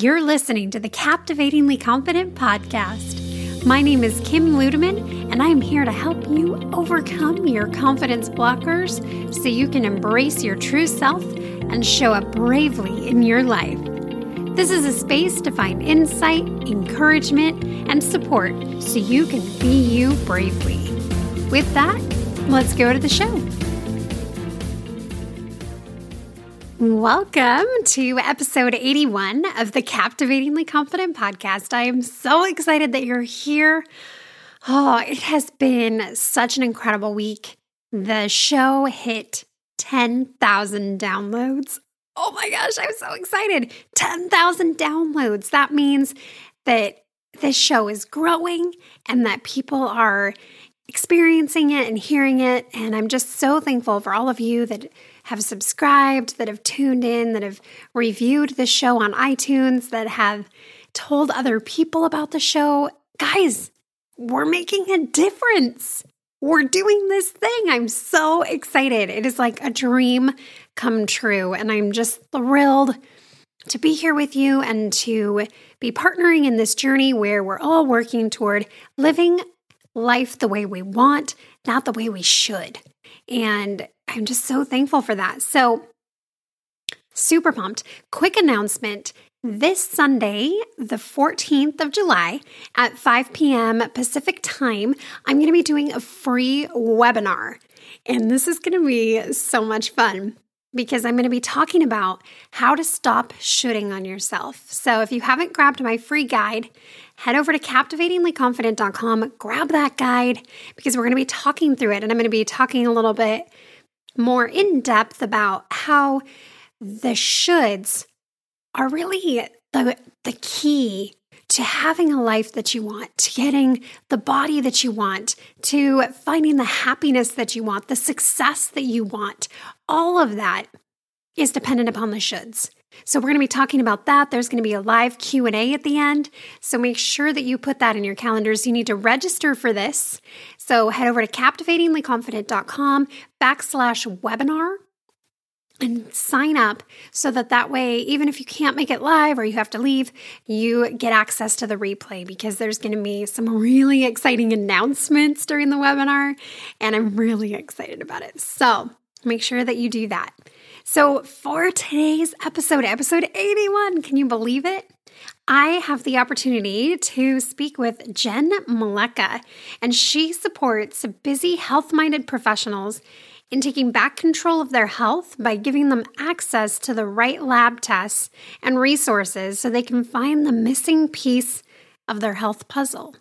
You're listening to the Captivatingly Confident podcast. My name is Kim Ludeman, and I am here to help you overcome your confidence blockers so you can embrace your true self and show up bravely in your life. This is a space to find insight, encouragement, and support so you can be you bravely. With that, let's go to the show. Welcome to episode 81 of the Captivatingly Confident podcast. I am so excited that you're here. Oh, it has been such an incredible week. The show hit 10,000 downloads. Oh my gosh, I'm so excited. 10,000 downloads. That means that this show is growing and that people are experiencing it and hearing it. And I'm just so thankful for all of you that have subscribed, that have tuned in, that have reviewed the show on iTunes, that have told other people about the show. Guys, we're making a difference. We're doing this thing. I'm so excited. It is like a dream come true. And I'm just thrilled to be here with you and to be partnering in this journey where we're all working toward living life the way we want, not the way we should. And I'm just so thankful for that. So, super pumped. Quick announcement. This Sunday, the 14th of July at 5 p.m. Pacific time, I'm going to be doing a free webinar. And this is going to be so much fun because I'm going to be talking about how to stop shoulding on yourself. So if you haven't grabbed my free guide, head over to captivatinglyconfident.com, grab that guide because we're going to be talking through it and I'm going to be talking a little bit more in depth about how the shoulds are really the, the key to having a life that you want, to getting the body that you want, to finding the happiness that you want, the success that you want. All of that is dependent upon the shoulds. So we're going to be talking about that. There's going to be a live Q&A at the end. So make sure that you put that in your calendars. You need to register for this. So head over to captivatinglyconfident.com backslash webinar and sign up so that that way even if you can't make it live or you have to leave you get access to the replay because there's going to be some really exciting announcements during the webinar and i'm really excited about it so make sure that you do that so for today's episode episode 81 can you believe it I have the opportunity to speak with Jen Maleka, and she supports busy health minded professionals in taking back control of their health by giving them access to the right lab tests and resources so they can find the missing piece of their health puzzle.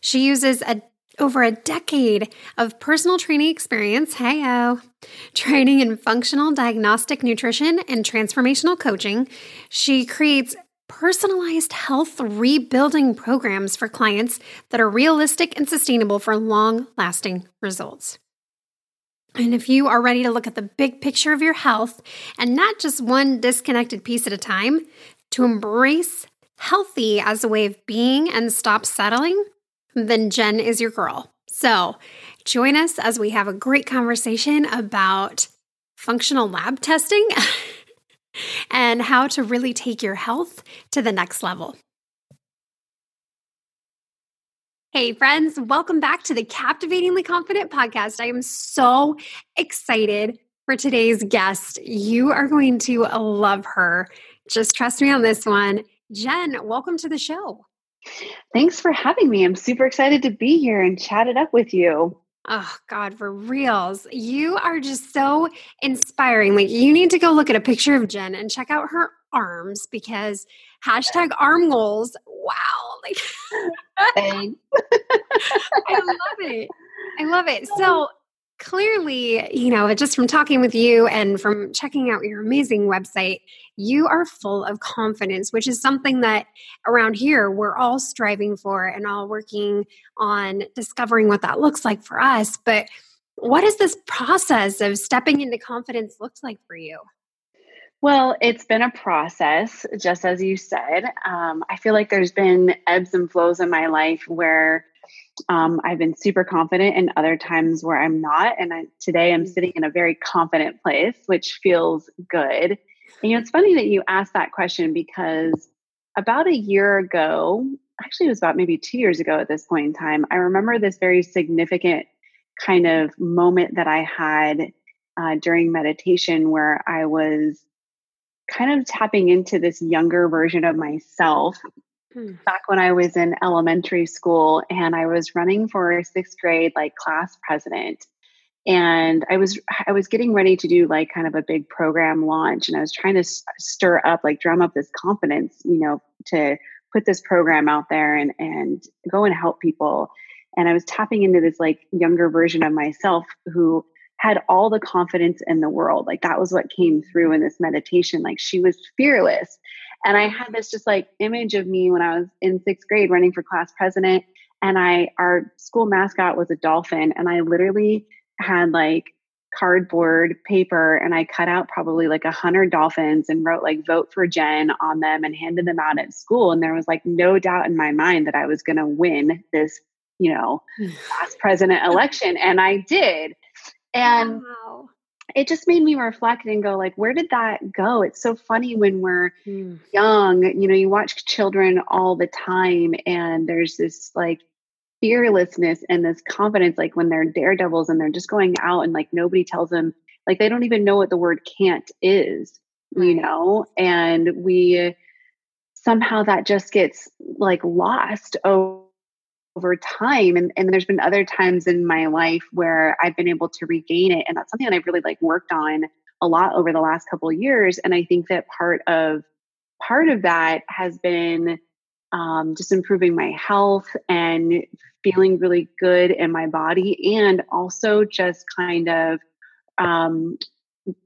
She uses a over a decade of personal training experience, heyo, training in functional diagnostic nutrition and transformational coaching. She creates personalized health rebuilding programs for clients that are realistic and sustainable for long lasting results. And if you are ready to look at the big picture of your health and not just one disconnected piece at a time, to embrace healthy as a way of being and stop settling, then Jen is your girl. So join us as we have a great conversation about functional lab testing and how to really take your health to the next level. Hey, friends, welcome back to the Captivatingly Confident podcast. I am so excited for today's guest. You are going to love her. Just trust me on this one. Jen, welcome to the show. Thanks for having me. I'm super excited to be here and chat it up with you. Oh, God, for reals. You are just so inspiring. Like, you need to go look at a picture of Jen and check out her arms because hashtag arm goals. Wow. Like, I love it. I love it. So, clearly, you know, just from talking with you and from checking out your amazing website, you are full of confidence, which is something that around here we're all striving for and all working on discovering what that looks like for us. But what this process of stepping into confidence look like for you? Well, it's been a process, just as you said. Um, I feel like there's been ebbs and flows in my life where um, I've been super confident, and other times where I'm not. And I, today I'm mm. sitting in a very confident place, which feels good. And you know, it's funny that you asked that question because about a year ago, actually, it was about maybe two years ago at this point in time, I remember this very significant kind of moment that I had uh, during meditation where I was kind of tapping into this younger version of myself hmm. back when I was in elementary school and I was running for sixth grade like class president. And i was i was getting ready to do like kind of a big program launch and i was trying to stir up like drum up this confidence you know to put this program out there and and go and help people. And i was tapping into this like younger version of myself who had all the confidence in the world. Like that was what came through in this meditation. Like she was fearless and i had this just like image of me when i was in sixth grade running for class president and i our school mascot was a dolphin and i literally had like cardboard paper and I cut out probably like a hundred dolphins and wrote like vote for Jen on them and handed them out at school. And there was like no doubt in my mind that I was going to win this, you know, past president election. And I did. And wow. It just made me reflect and go like, where did that go? It's so funny when we're mm. young, you know, you watch children all the time and there's this like fearlessness and this confidence like when they're daredevils and they're just going out and like nobody tells them like they don't even know what the word can't is you know and we somehow that just gets like lost over, over time and, and there's been other times in my life where i've been able to regain it and that's something that i've really like worked on a lot over the last couple of years and i think that part of part of that has been um, just improving my health and feeling really good in my body, and also just kind of um,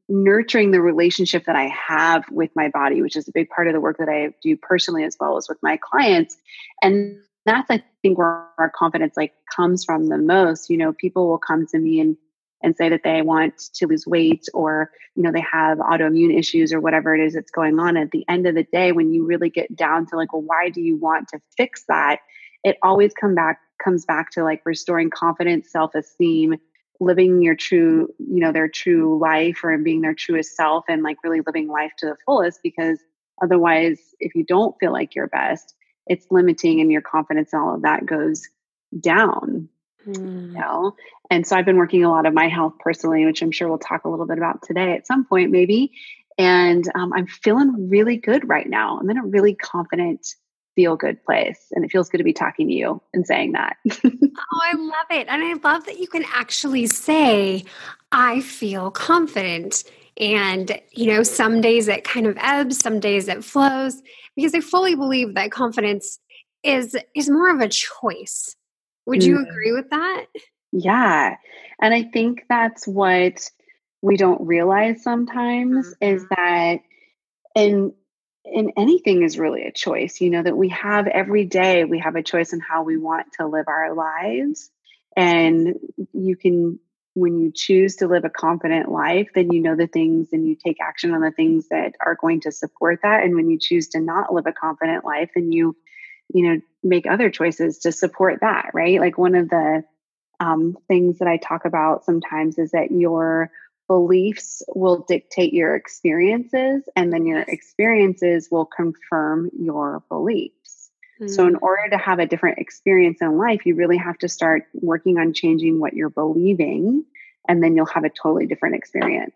nurturing the relationship that I have with my body, which is a big part of the work that I do personally as well as with my clients. And that's, I think, where our confidence like comes from the most. You know, people will come to me and and say that they want to lose weight or you know they have autoimmune issues or whatever it is that's going on at the end of the day when you really get down to like well why do you want to fix that it always come back comes back to like restoring confidence self-esteem living your true you know their true life or being their truest self and like really living life to the fullest because otherwise if you don't feel like your best it's limiting and your confidence and all of that goes down Mm. You know? And so I've been working a lot of my health personally, which I'm sure we'll talk a little bit about today at some point, maybe. And um, I'm feeling really good right now. I'm in a really confident, feel good place. And it feels good to be talking to you and saying that. oh, I love it. And I love that you can actually say, I feel confident. And, you know, some days it kind of ebbs, some days it flows, because I fully believe that confidence is is more of a choice would you mm. agree with that? Yeah. And I think that's what we don't realize sometimes mm-hmm. is that in in anything is really a choice, you know, that we have every day we have a choice in how we want to live our lives. And you can when you choose to live a confident life, then you know the things and you take action on the things that are going to support that. And when you choose to not live a confident life, then you you know make other choices to support that right? Like one of the um, things that i talk about sometimes is that your beliefs will dictate your experiences and then your experiences will confirm your beliefs mm-hmm. so in mm. order to have a different experience in life you really have to start working on changing what you're believing and then you'll have a totally different experience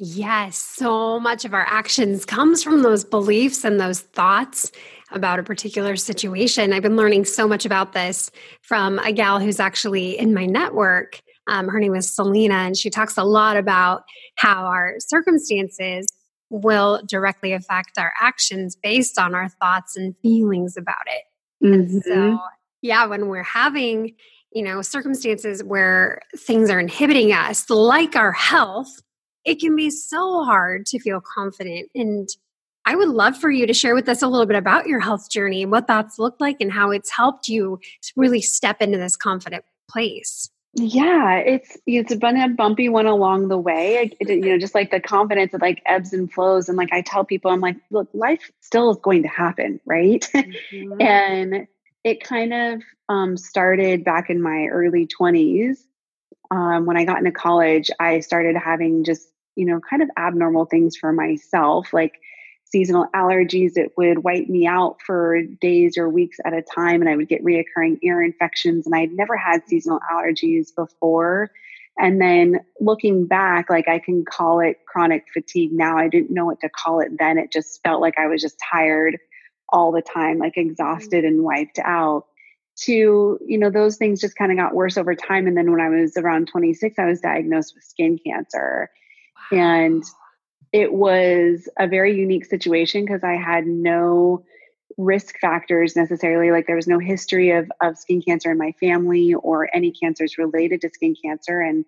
Yes, so much of our actions comes from those beliefs and those thoughts about a particular situation. I've been learning so much about this from a gal who's actually in my network. Um, her name is Selena, and she talks a lot about how our circumstances will directly affect our actions based on our thoughts and feelings about it. Mm-hmm. So, yeah, when we're having you know circumstances where things are inhibiting us like our health it can be so hard to feel confident. And I would love for you to share with us a little bit about your health journey and what that's looked like and how it's helped you really step into this confident place. Yeah, it's it's been a bumpy one along the way. It, you know, just like the confidence that like ebbs and flows. And like I tell people, I'm like, look, life still is going to happen, right? Mm-hmm. and it kind of um, started back in my early 20s. Um, when I got into college, I started having just you know, kind of abnormal things for myself, like seasonal allergies. It would wipe me out for days or weeks at a time, and I would get reoccurring ear infections. And I'd never had seasonal allergies before. And then looking back, like I can call it chronic fatigue now. I didn't know what to call it then. It just felt like I was just tired all the time, like exhausted and wiped out. To, you know, those things just kind of got worse over time. And then when I was around 26, I was diagnosed with skin cancer. Wow. And it was a very unique situation because I had no risk factors necessarily like there was no history of, of skin cancer in my family or any cancers related to skin cancer and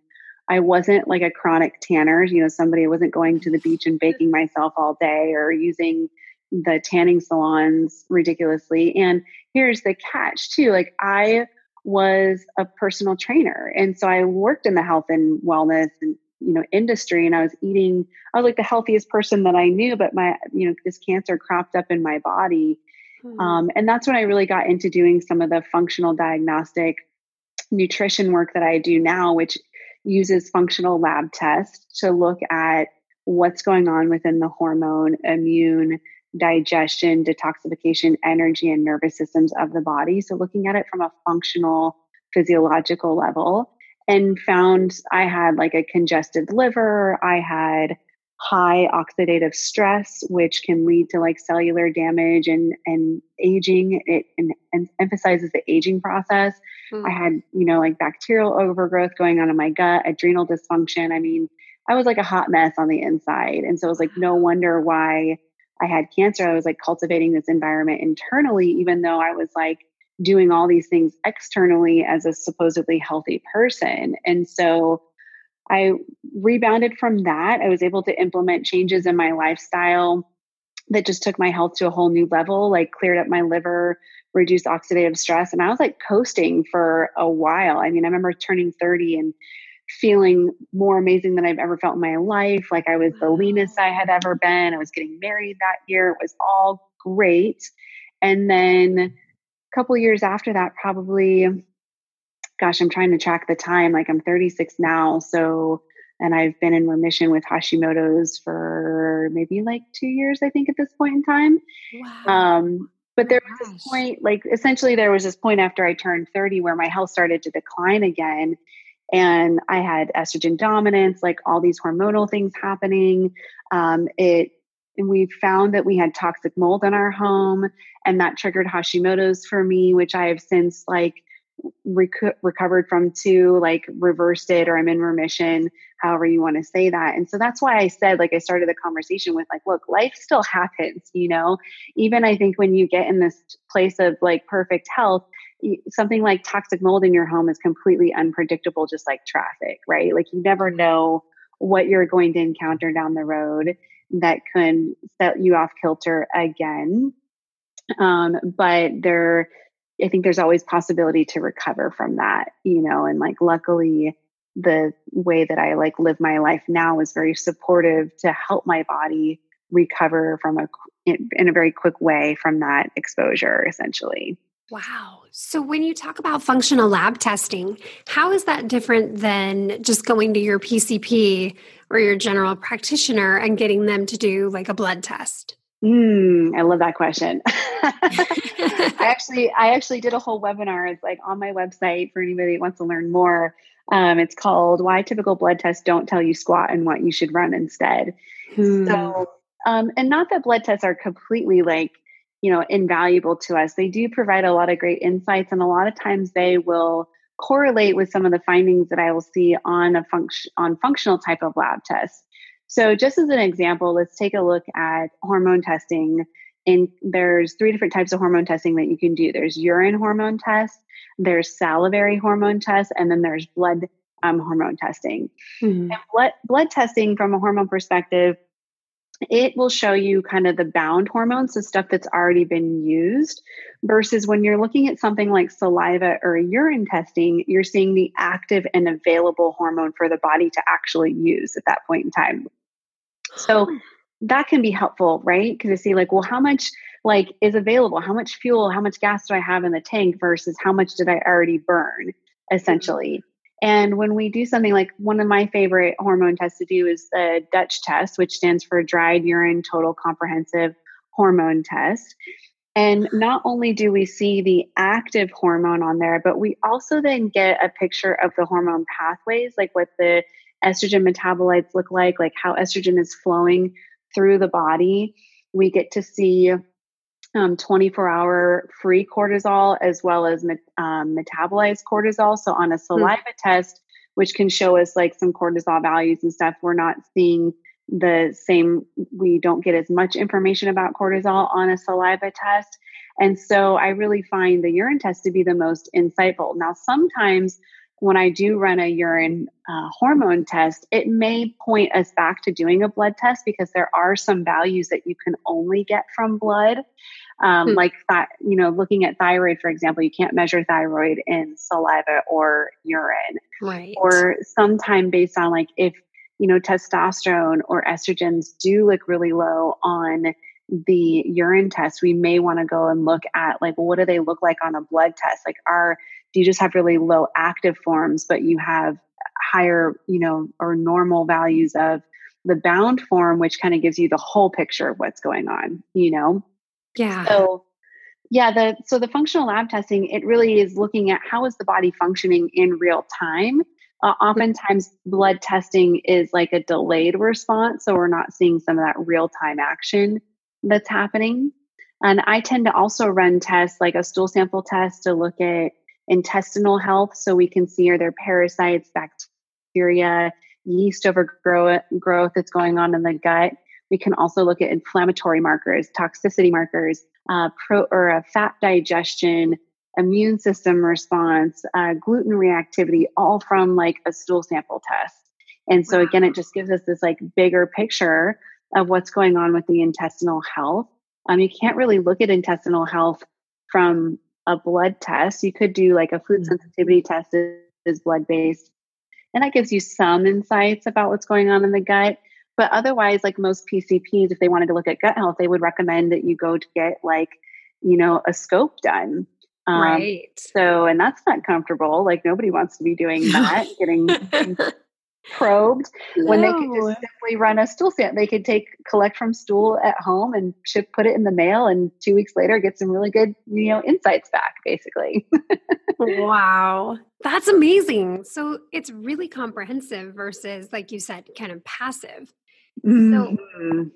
i wasn't like a chronic tanner you know somebody wasn't going to the beach and baking myself all day or using the tanning salons ridiculously and here's the catch too like i was a personal trainer and so i worked in the health and wellness and you know industry and i was eating i was like the healthiest person that i knew but my you know this cancer cropped up in my body. Mm-hmm. um, and that's when i really got into doing some of the functional diagnostic nutrition work that i do now which uses functional lab tests to look at what's going on within the hormone immune digestion detoxification energy and nervous systems of the body. So looking at it from a functional physiological level and found I had like a congested liver. I had high oxidative stress, which can lead to like cellular damage and, and aging. It and, and emphasizes the aging process. Mm. I had, you know, like bacterial overgrowth going on in my gut, adrenal dysfunction. I mean, I was like a hot mess on the inside. And so it was like, no wonder why I had cancer. I was like cultivating this environment internally, even though I was like doing all these things externally as a supposedly healthy person. And so I rebounded from that. I was able to implement changes in my lifestyle that just took my health to a whole new level, like cleared up my liver, reduced oxidative stress. And I was like coasting for a while. I mean, I remember turning 30 and feeling more amazing than I've ever felt in my life. Like I was the leanest I had ever been. I was getting married that year. It was all great. And then couple years after that, probably, gosh, I'm trying to track the time. Like I'm 36 now. So, and I've been in remission with Hashimoto's for maybe like two years, I think, at this point in time. Wow. Um, but there was this point, like essentially, there was this point after I turned 30 where my health started to decline again. And I had estrogen dominance, like all these hormonal things happening. Um, it and we found that we had toxic mold in our home and that triggered hashimoto's for me which i have since like rec- recovered from too like reversed it or i'm in remission however you want to say that. And so that's why i said like i started the conversation with like look life still happens you know? Even i think when you get in this place of like perfect health something like toxic mold in your home is completely unpredictable just like traffic right? Like you never know what you're going to encounter down the road that can set you off kilter again. Um, but there, I think there's always possibility to recover from that, you know, and like luckily the way that I like live my life now is very supportive to help my body recover from a in, in a very quick way from that exposure essentially. Wow. So when you talk about functional lab testing, how is that different than just going to your PCP or your general practitioner and getting them to do like a blood test? Mm, I love that question. I actually, I actually did a whole webinar. It's like on my website for anybody that wants to learn more. Um, it's called "Why Typical Blood Tests Don't Tell You Squat and What You Should Run Instead." Hmm. So, um, and not that blood tests are completely like you know invaluable to us. They do provide a lot of great insights, and a lot of times they will correlate with some of the findings that I will see on a function on functional type of lab tests. So just as an example, let's take a look at hormone testing. And there's three different types of hormone testing that you can do. There's urine hormone test, there's salivary hormone test, and then there's blood um, hormone testing. Mm-hmm. And blood blood testing from a hormone perspective it will show you kind of the bound hormones, so stuff that's already been used, versus when you're looking at something like saliva or urine testing, you're seeing the active and available hormone for the body to actually use at that point in time. So hmm. that can be helpful, right? Because you see, like, well, how much like is available? How much fuel, how much gas do I have in the tank versus how much did I already burn, essentially? And when we do something like one of my favorite hormone tests to do is the Dutch test, which stands for Dried Urine Total Comprehensive Hormone Test. And not only do we see the active hormone on there, but we also then get a picture of the hormone pathways, like what the estrogen metabolites look like, like how estrogen is flowing through the body. We get to see um, 24 hour free cortisol as well as um, metabolized cortisol. So on a hmm. saliva mm. test, which can show us like some cortisol values and stuff, we're not seeing the same, we don't get as much information about cortisol on a saliva test. And so I really find the urine test to be the most insightful. Now, sometimes when I do run a urine uh, hormone test, it may point us back to doing a blood test because there are some values that you can only get from blood. Um, hmm. Like, th- you know, looking at thyroid, for example, you can't measure thyroid in saliva or urine. Right. Or sometime based on like if, you know, testosterone or estrogens do look really low on the urine test, we may want to go and look at like, well, what do they look like on a blood test? Like, are you just have really low active forms, but you have higher, you know, or normal values of the bound form, which kind of gives you the whole picture of what's going on, you know? Yeah. So yeah, the so the functional lab testing, it really is looking at how is the body functioning in real time. Uh, oftentimes, blood testing is like a delayed response, so we're not seeing some of that real time action that's happening. And I tend to also run tests like a stool sample test to look at intestinal health so we can see are there parasites, bacteria, yeast overgrowth growth that's going on in the gut. We can also look at inflammatory markers, toxicity markers, uh, pro or uh, fat digestion, immune system response, uh, gluten reactivity, all from like a stool sample test. And so again, it just gives us this like bigger picture of what's going on with the intestinal health. Um, you can't really look at intestinal health from a blood test. You could do like a food mm-hmm. sensitivity test is blood based, and that gives you some insights about what's going on in the gut. But otherwise, like most PCPs, if they wanted to look at gut health, they would recommend that you go to get like, you know, a scope done. Um, right. So, and that's not comfortable. Like nobody wants to be doing that, getting probed no. when they could just simply run a stool sample. They could take collect from stool at home and ship put it in the mail, and two weeks later get some really good you know insights back. Basically. wow, that's amazing. So it's really comprehensive versus, like you said, kind of passive. Mm-hmm. So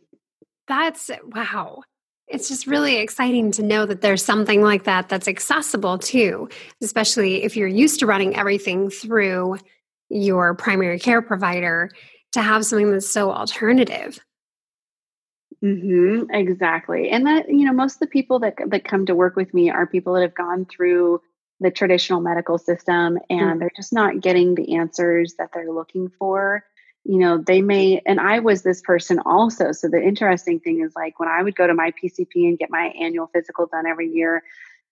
that's wow. It's just really exciting to know that there's something like that that's accessible too, especially if you're used to running everything through your primary care provider to have something that's so alternative. Mm-hmm, exactly. And that, you know, most of the people that, that come to work with me are people that have gone through the traditional medical system and mm-hmm. they're just not getting the answers that they're looking for. You know, they may, and I was this person also. So the interesting thing is like when I would go to my PCP and get my annual physical done every year,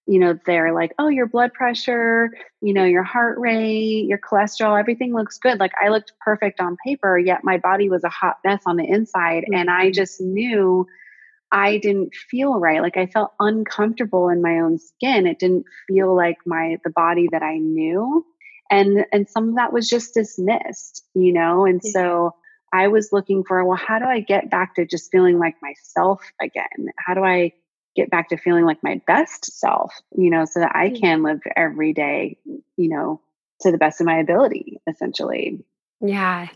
you know, they're like, oh, your blood pressure, you know, your heart rate, your cholesterol, everything looks good. Like I looked perfect on paper, yet my body was a hot mess on the inside. Mm-hmm. And I mm-hmm. just knew I didn't feel right. Like I felt uncomfortable in my own skin. It didn't feel like my the body that I knew. And and some of that was just dismissed, you know? And so I was looking for, well, how do I get back to just feeling like myself again? How do I get back to feeling like my best self, you know, so that I mm. can live every day, you know, to the best of my ability, essentially. Yeah.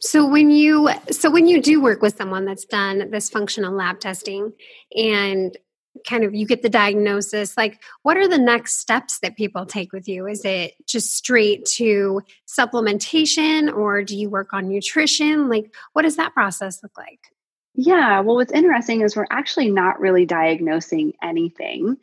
So when you so when you do work with someone that's done this functional lab testing and kind of you get the diagnosis like what are the next steps that people take with you is it just straight to supplementation or do you work on nutrition like what does that process look like yeah, well, what's interesting is we're actually not really diagnosing anything.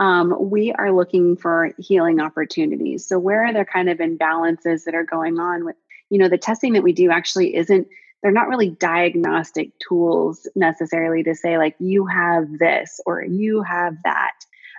Um, we are looking for healing opportunities. So, where are there kind of imbalances that are going on with, you know, the testing that we do actually isn't, they're not really diagnostic tools necessarily to say, like, you have this or you have that.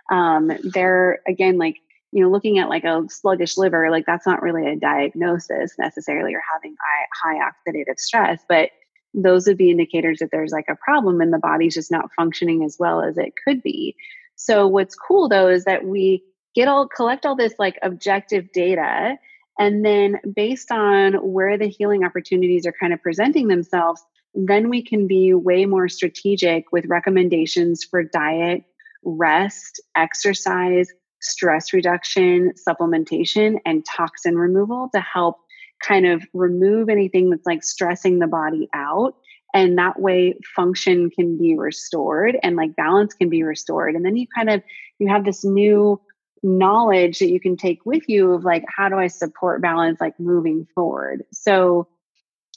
Um, they're, again, like, you know, looking at like a sluggish liver, like that's not really a diagnosis necessarily or having high, high oxidative stress, but those would be indicators that there's like a problem and the body's just not functioning as well as it could be. So what's cool though is that we get all collect all this like objective data And then, based on where the healing opportunities are kind of presenting themselves, then we can be way more strategic with recommendations for diet, rest, exercise, stress reduction, supplementation, and toxin removal to help kind of remove anything that's like stressing the body out. And that way function can be restored and like balance can be restored. And then you kind of you have this new knowledge that you can take with you of like how do I support balance like moving forward. So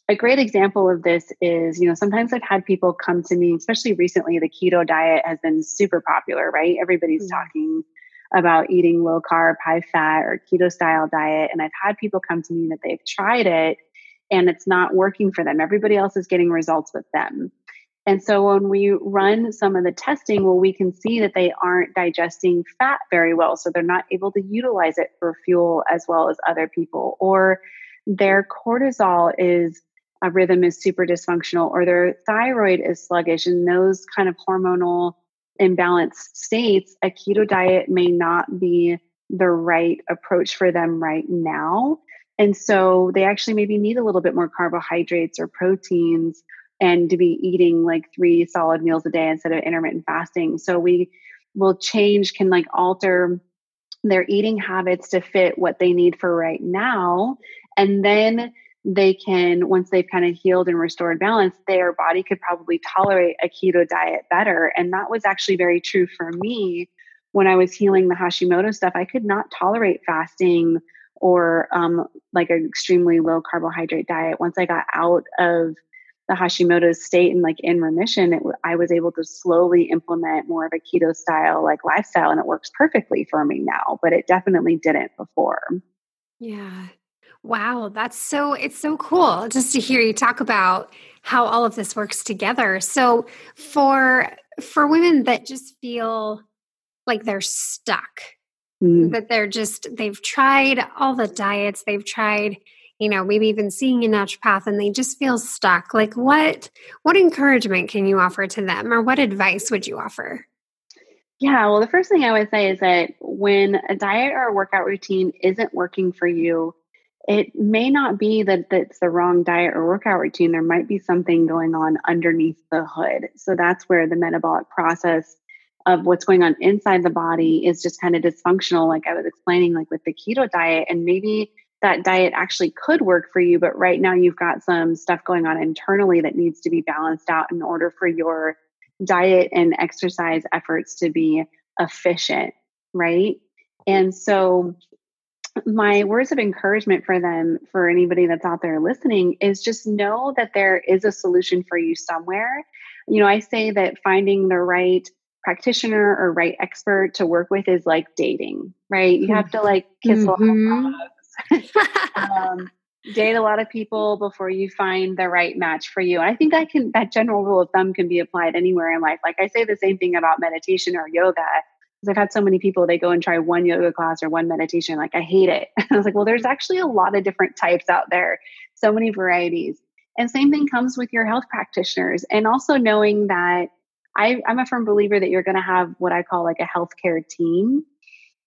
a great example of this is, you know, sometimes I've had people come to me, especially recently, the keto diet has been super popular, right? Everybody's mm-hmm. talking about eating low carb, high fat, or keto style diet. And I've had people come to me that they've tried it and it's not working for them. Everybody else is getting results with them. And so when we run some of the testing, well, we can see that they aren't digesting fat very well. So they're not able to utilize it for fuel as well as other people, or their cortisol is a rhythm is super dysfunctional, or their thyroid is sluggish, and those kind of hormonal imbalanced states, a keto diet may not be the right approach for them right now. And so they actually maybe need a little bit more carbohydrates or proteins and to be eating like three solid meals a day instead of intermittent fasting. So we will change, can like alter their eating habits to fit what they need for right now. And then they can, once they've kind of healed and restored balance, their body could probably tolerate a keto diet better. And that was actually very true for me when I was healing the Hashimoto stuff. I could not tolerate fasting or um, like an extremely low carbohydrate diet. Once I got out of the Hashimoto's state and like in remission, it, I was able to slowly implement more of a keto style like lifestyle, and it works perfectly for me now. But it definitely didn't before. Yeah. Wow, that's so it's so cool just to hear you talk about how all of this works together. So for for women that just feel like they're stuck, mm. that they're just they've tried all the diets, they've tried you know maybe even seeing a naturopath and they just feel stuck like what what encouragement can you offer to them or what advice would you offer yeah well the first thing i would say is that when a diet or a workout routine isn't working for you it may not be that that's the wrong diet or workout routine. There might be something going on underneath the hood. So that's where the metabolic process of what's going on inside the body is just kind of dysfunctional, like I was explaining, like with the keto diet. And maybe that diet actually could work for you, but right now you've got some stuff going on internally that needs to be balanced out in order for your diet and exercise efforts to be efficient, right? And so my words of encouragement for them, for anybody that's out there listening, is just know that there is a solution for you somewhere. You know, I say that finding the right practitioner or right expert to work with is like dating, right? You have to like kiss mm-hmm. a lot of um, date a lot of people before you find the right match for you. And I think that can that general rule of thumb can be applied anywhere in life. Like I say the same thing about meditation or yoga because I've had so many people, they go and try one yoga class or one meditation, like, I hate it. I was like, well, there's actually a lot of different types out there, so many varieties. And same thing comes with your health practitioners. And also knowing that I, I'm a firm believer that you're going to have what I call like a healthcare team.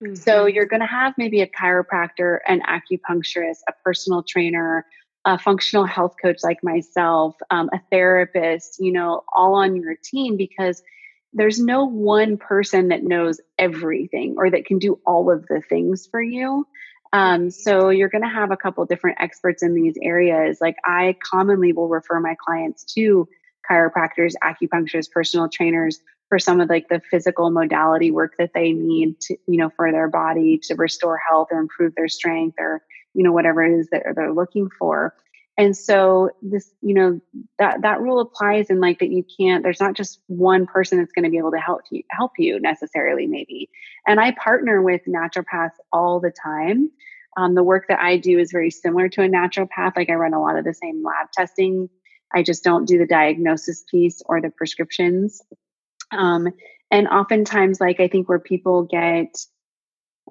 Mm-hmm. So you're going to have maybe a chiropractor, an acupuncturist, a personal trainer, a functional health coach like myself, um, a therapist, you know, all on your team because there's no one person that knows everything or that can do all of the things for you. Um, so you're going to have a couple different experts in these areas. Like I commonly will refer my clients to chiropractors, acupuncturists, personal trainers for some of like the physical modality work that they need to, you know, for their body to restore health or improve their strength or, you know, whatever it is that they're looking for and so this you know that that rule applies in like that you can't there's not just one person that's going to be able to help you help you necessarily maybe. And i partner with naturopaths all the time. Um, the work that i do is very similar to a naturopath like i run a lot of the same lab testing. I just don't do the diagnosis piece or the prescriptions. Um, and oftentimes like i think where people get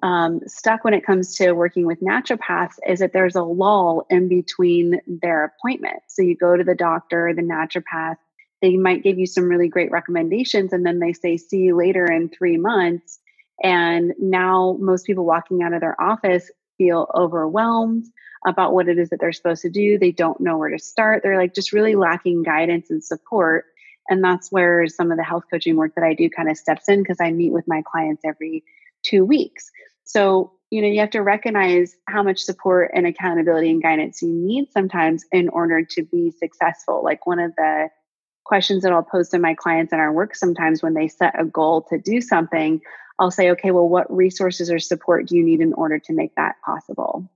um, stuck when it comes to working with naturopaths is that there's a lull in between their appointments. So you go to the doctor, the naturopath, they might give you some really great recommendations, and then they say, see you later in three months. And now most people walking out of their office feel overwhelmed about what it is that they're supposed to do. They don't know where to start. They're like just really lacking guidance and support. And that's where some of the health coaching work that I do kind of steps in because I meet with my clients every two weeks. So, you know, you have to recognize how much support and accountability and guidance you need sometimes in order to be successful. Like one of the questions that I'll pose to my clients in our work sometimes when they set a goal to do something, I'll say, okay, well, what resources or support do you need in order to make that possible?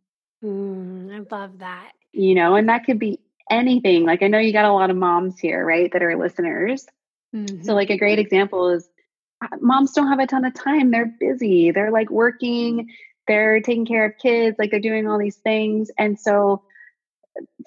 Mm, I love that. You know, and that could be anything. Like I know you got a lot of moms here, right, that are listeners. Mm-hmm. So, like a great example is moms don't have a ton of time. They're busy. They're like working, they're taking care of kids, like they're doing all these things. And so,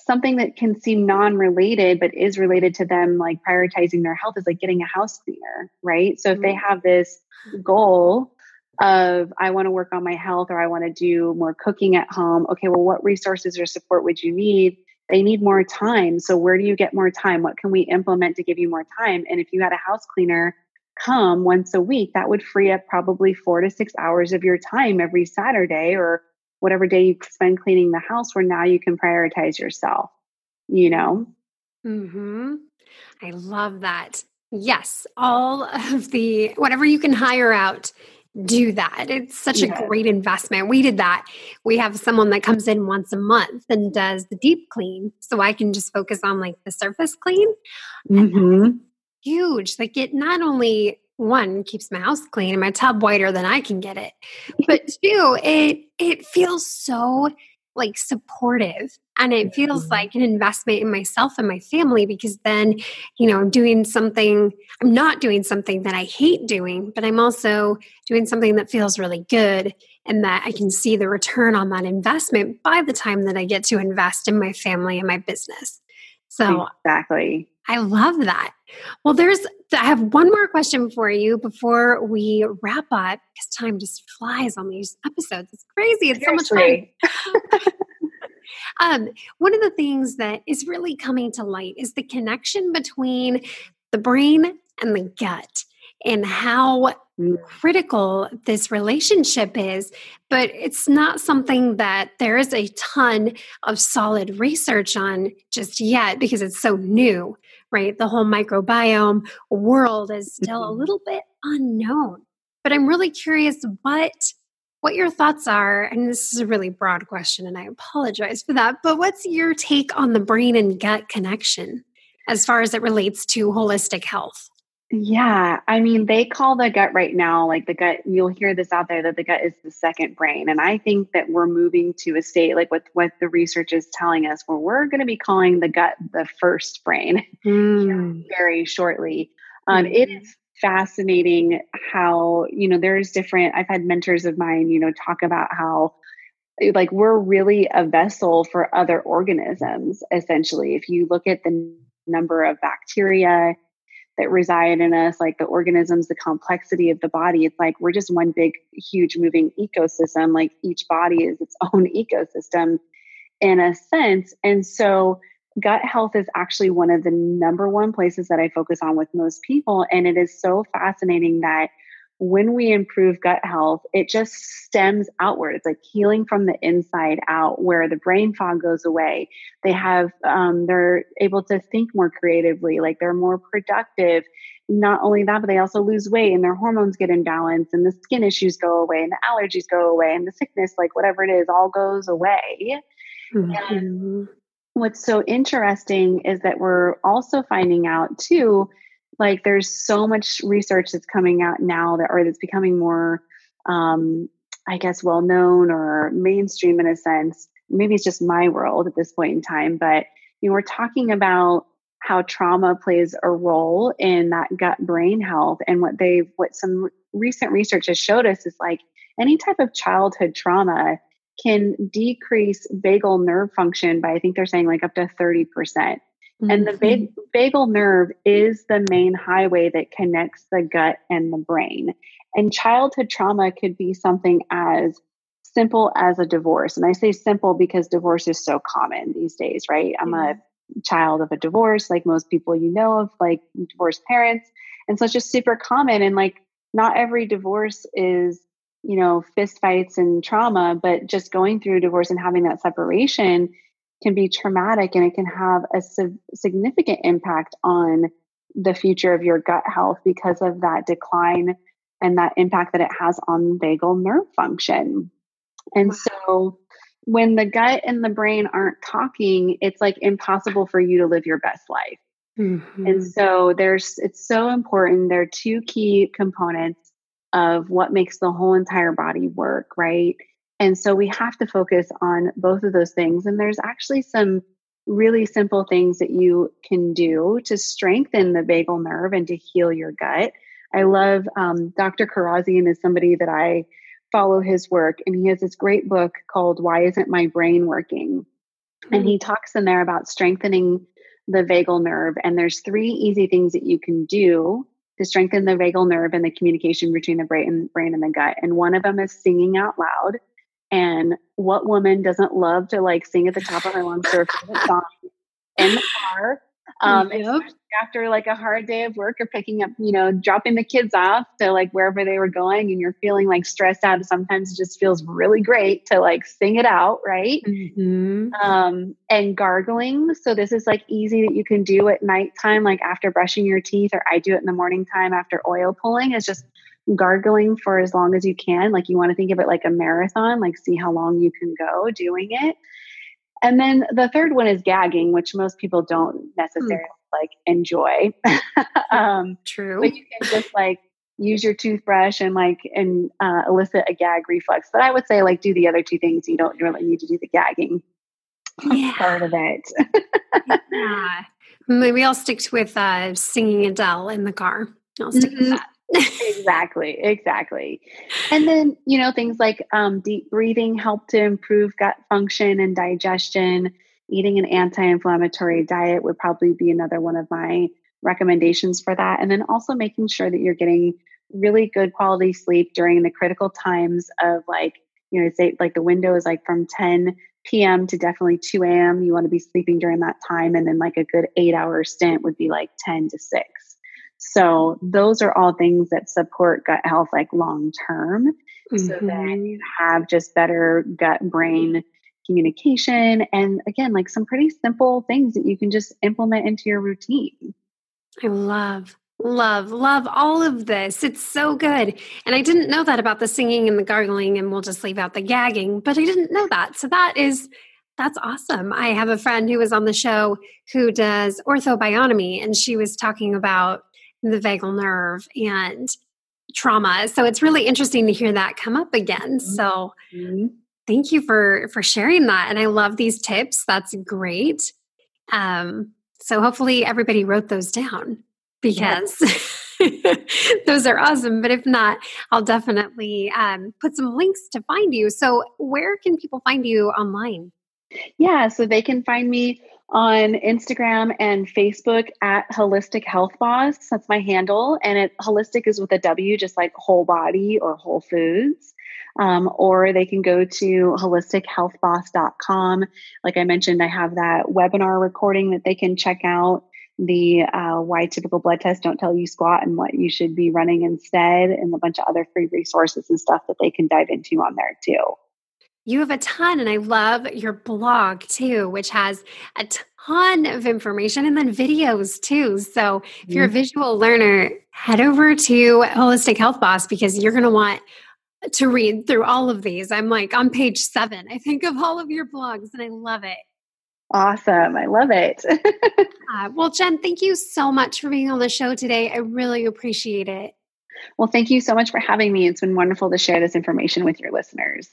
something that can seem non-related but is related to them like prioritizing their health is like getting a house cleaner right so if they mm-hmm. have this goal of i want to work on my health or i want to do more cooking at home okay well what resources or support would you need they need more time so where do you get more time what can we implement to give you more time and if you had a house cleaner come once a week that would free up probably 4 to 6 hours of your time every saturday or whatever day you spend cleaning the house where now you can prioritize yourself you know? Mhm i love that. Yes all of the whatever you can hire out do that. It's such yes. a great investment. We did that. We have someone that comes in once a month and does the deep clean so i can just focus on like the surface clean. Mm-hmm. Huge like it not only one keeps my house clean and my tub whiter than I can get it. But two, it it feels so like supportive and it feels mm-hmm. like an investment in myself and my family because then you know i'm doing something i'm not doing something that i hate doing but i'm also doing something that feels really good and that i can see the return on that investment by the time that i get to invest in my family and my business so exactly I love that. Well, there's, I have one more question for you before we wrap up because time just flies on these episodes. It's crazy. It's so much fun. um, one of the things that is really coming to light is the connection between the brain and the gut and how critical this relationship is, but it's not something that there is a ton of solid research on just yet because it's so new, right? The whole microbiome world is still a mm-hmm. little bit unknown. But I'm really curious what what your thoughts are and this is a really broad question and I apologize for that, but what's your take on the brain and gut connection as far as it relates to holistic health? Yeah, I mean, they call the gut right now, like the gut, you'll hear this out there that the gut is the second brain. And I think that we're moving to a state like what, what the research is telling us, where we're going to be calling the gut the first brain mm. very shortly. Um, mm. It mm-hmm. is fascinating how, you know, there's different, I've had mentors of mine, you know, talk about how like we're really a vessel for other organisms, essentially. If you look at the number of bacteria, that reside in us, like the organisms, the complexity of the body. It's like we're just one big, huge moving ecosystem. Like each body is its own ecosystem in a sense. And so, gut health is actually one of the number one places that I focus on with most people. And it is so fascinating that when we improve gut health, it just stems outward. It's like healing from the inside out, where the brain fog goes away. They have, um, they're able to think more creatively, like they're more productive. Not only that, but they also lose weight and their hormones get in balance and the skin issues go away and the allergies go away and the sickness, like whatever it is, all goes away. Mm-hmm. What's so interesting is that we're also finding out too like there's so much research that's coming out now that or that's becoming more um, i guess well known or mainstream in a sense. Maybe it's just my world at this point in time but you know we're talking about how trauma plays a role in that gut brain health and what they what some recent research has showed us is like any type of childhood trauma can decrease vagal nerve function by i think they're saying like up to 30% Mm-hmm. And the mm-hmm. vagal nerve is the main highway that connects the gut and the brain. And childhood trauma could be something as simple as a divorce. And I say simple because divorce is so common these days, right? I'm a child of a divorce, like most people you know of, like divorced parents. And so it's just super common. And like, not every divorce is you know, fist fights and trauma, but just going through divorce and having that separation can be traumatic and it can have a significant impact on the future of your gut health because of that decline and that impact that it has on vagal nerve function. And wow. so when the gut and the brain aren't talking, it's like impossible for you to live your best life. Mm-hmm. And so there's it's so important. There are two key components of what makes the whole entire body work, right? And so we have to focus on both of those things. And there's actually some really simple things that you can do to strengthen the vagal nerve and to heal your gut. I love um, Dr. Kharrazian is somebody that I follow his work, and he has this great book called "Why Isn't My Brain Working?" Mm-hmm. And he talks in there about strengthening the vagal nerve. And there's three easy things that you can do to strengthen the vagal nerve and the communication between the brain, brain and the gut. And one of them is singing out loud. And what woman doesn't love to like sing at the top of her lungs their favorite song in the car? Um, yep. after like a hard day of work or picking up, you know, dropping the kids off to like wherever they were going and you're feeling like stressed out. Sometimes it just feels really great to like sing it out, right? Mm-hmm. Um, and gargling. So this is like easy that you can do at nighttime, like after brushing your teeth, or I do it in the morning time after oil pulling, is just gargling for as long as you can. Like you want to think of it like a marathon, like see how long you can go doing it. And then the third one is gagging, which most people don't hmm. necessarily mm. like enjoy. um, True. But you can just like use your toothbrush and like and uh, elicit a gag reflex. But I would say like do the other two things. You don't really need to do the gagging yeah. part of it. yeah. Maybe I'll stick with uh, singing Adele in the car. I'll stick mm-hmm. with that exactly, exactly. And then, you know, things like um, deep breathing help to improve gut function and digestion. Eating an anti inflammatory diet would probably be another one of my recommendations for that. And then also making sure that you're getting really good quality sleep during the critical times of like, you know, say like the window is like from 10 p.m. to definitely 2 a.m. You want to be sleeping during that time. And then like a good eight hour stint would be like 10 to 6. So those are all things that support gut health like long term. Mm-hmm. So then you have just better gut brain communication and again like some pretty simple things that you can just implement into your routine. I love Love, love all of this. It's so good. And I didn't know that about the singing and the gargling, and we'll just leave out the gagging, but I didn't know that. So that is that's awesome. I have a friend who was on the show who does orthobionomy, and she was talking about the vagal nerve and trauma. So it's really interesting to hear that come up again. Mm-hmm. So mm-hmm. thank you for for sharing that and I love these tips. That's great. Um so hopefully everybody wrote those down because those are awesome. But if not, I'll definitely um, put some links to find you. So, where can people find you online? Yeah, so they can find me on Instagram and Facebook at Wholistic Health Boss. That's my handle. And it holistic is with a W, just like whole body or whole foods. Um, or they can go to wholistichealthboss.com. Like I mentioned, I have that webinar recording that they can check out. The uh, why typical blood tests don't tell you squat and what you should be running instead, and a bunch of other free resources and stuff that they can dive into on there too. You have a ton, and I love your blog too, which has a ton of information and then videos too. So, if you're a mm-hmm. visual learner, head over to Wholistic Health Boss because you're going to want to read through all of these. I'm like on page seven, I think, of all of your blogs, and I love it. Awesome. I love it. uh, well, Jen, thank you so much for being on the show today. I really appreciate it. Well, thank you so much for having me. It's been wonderful to share this information with your listeners.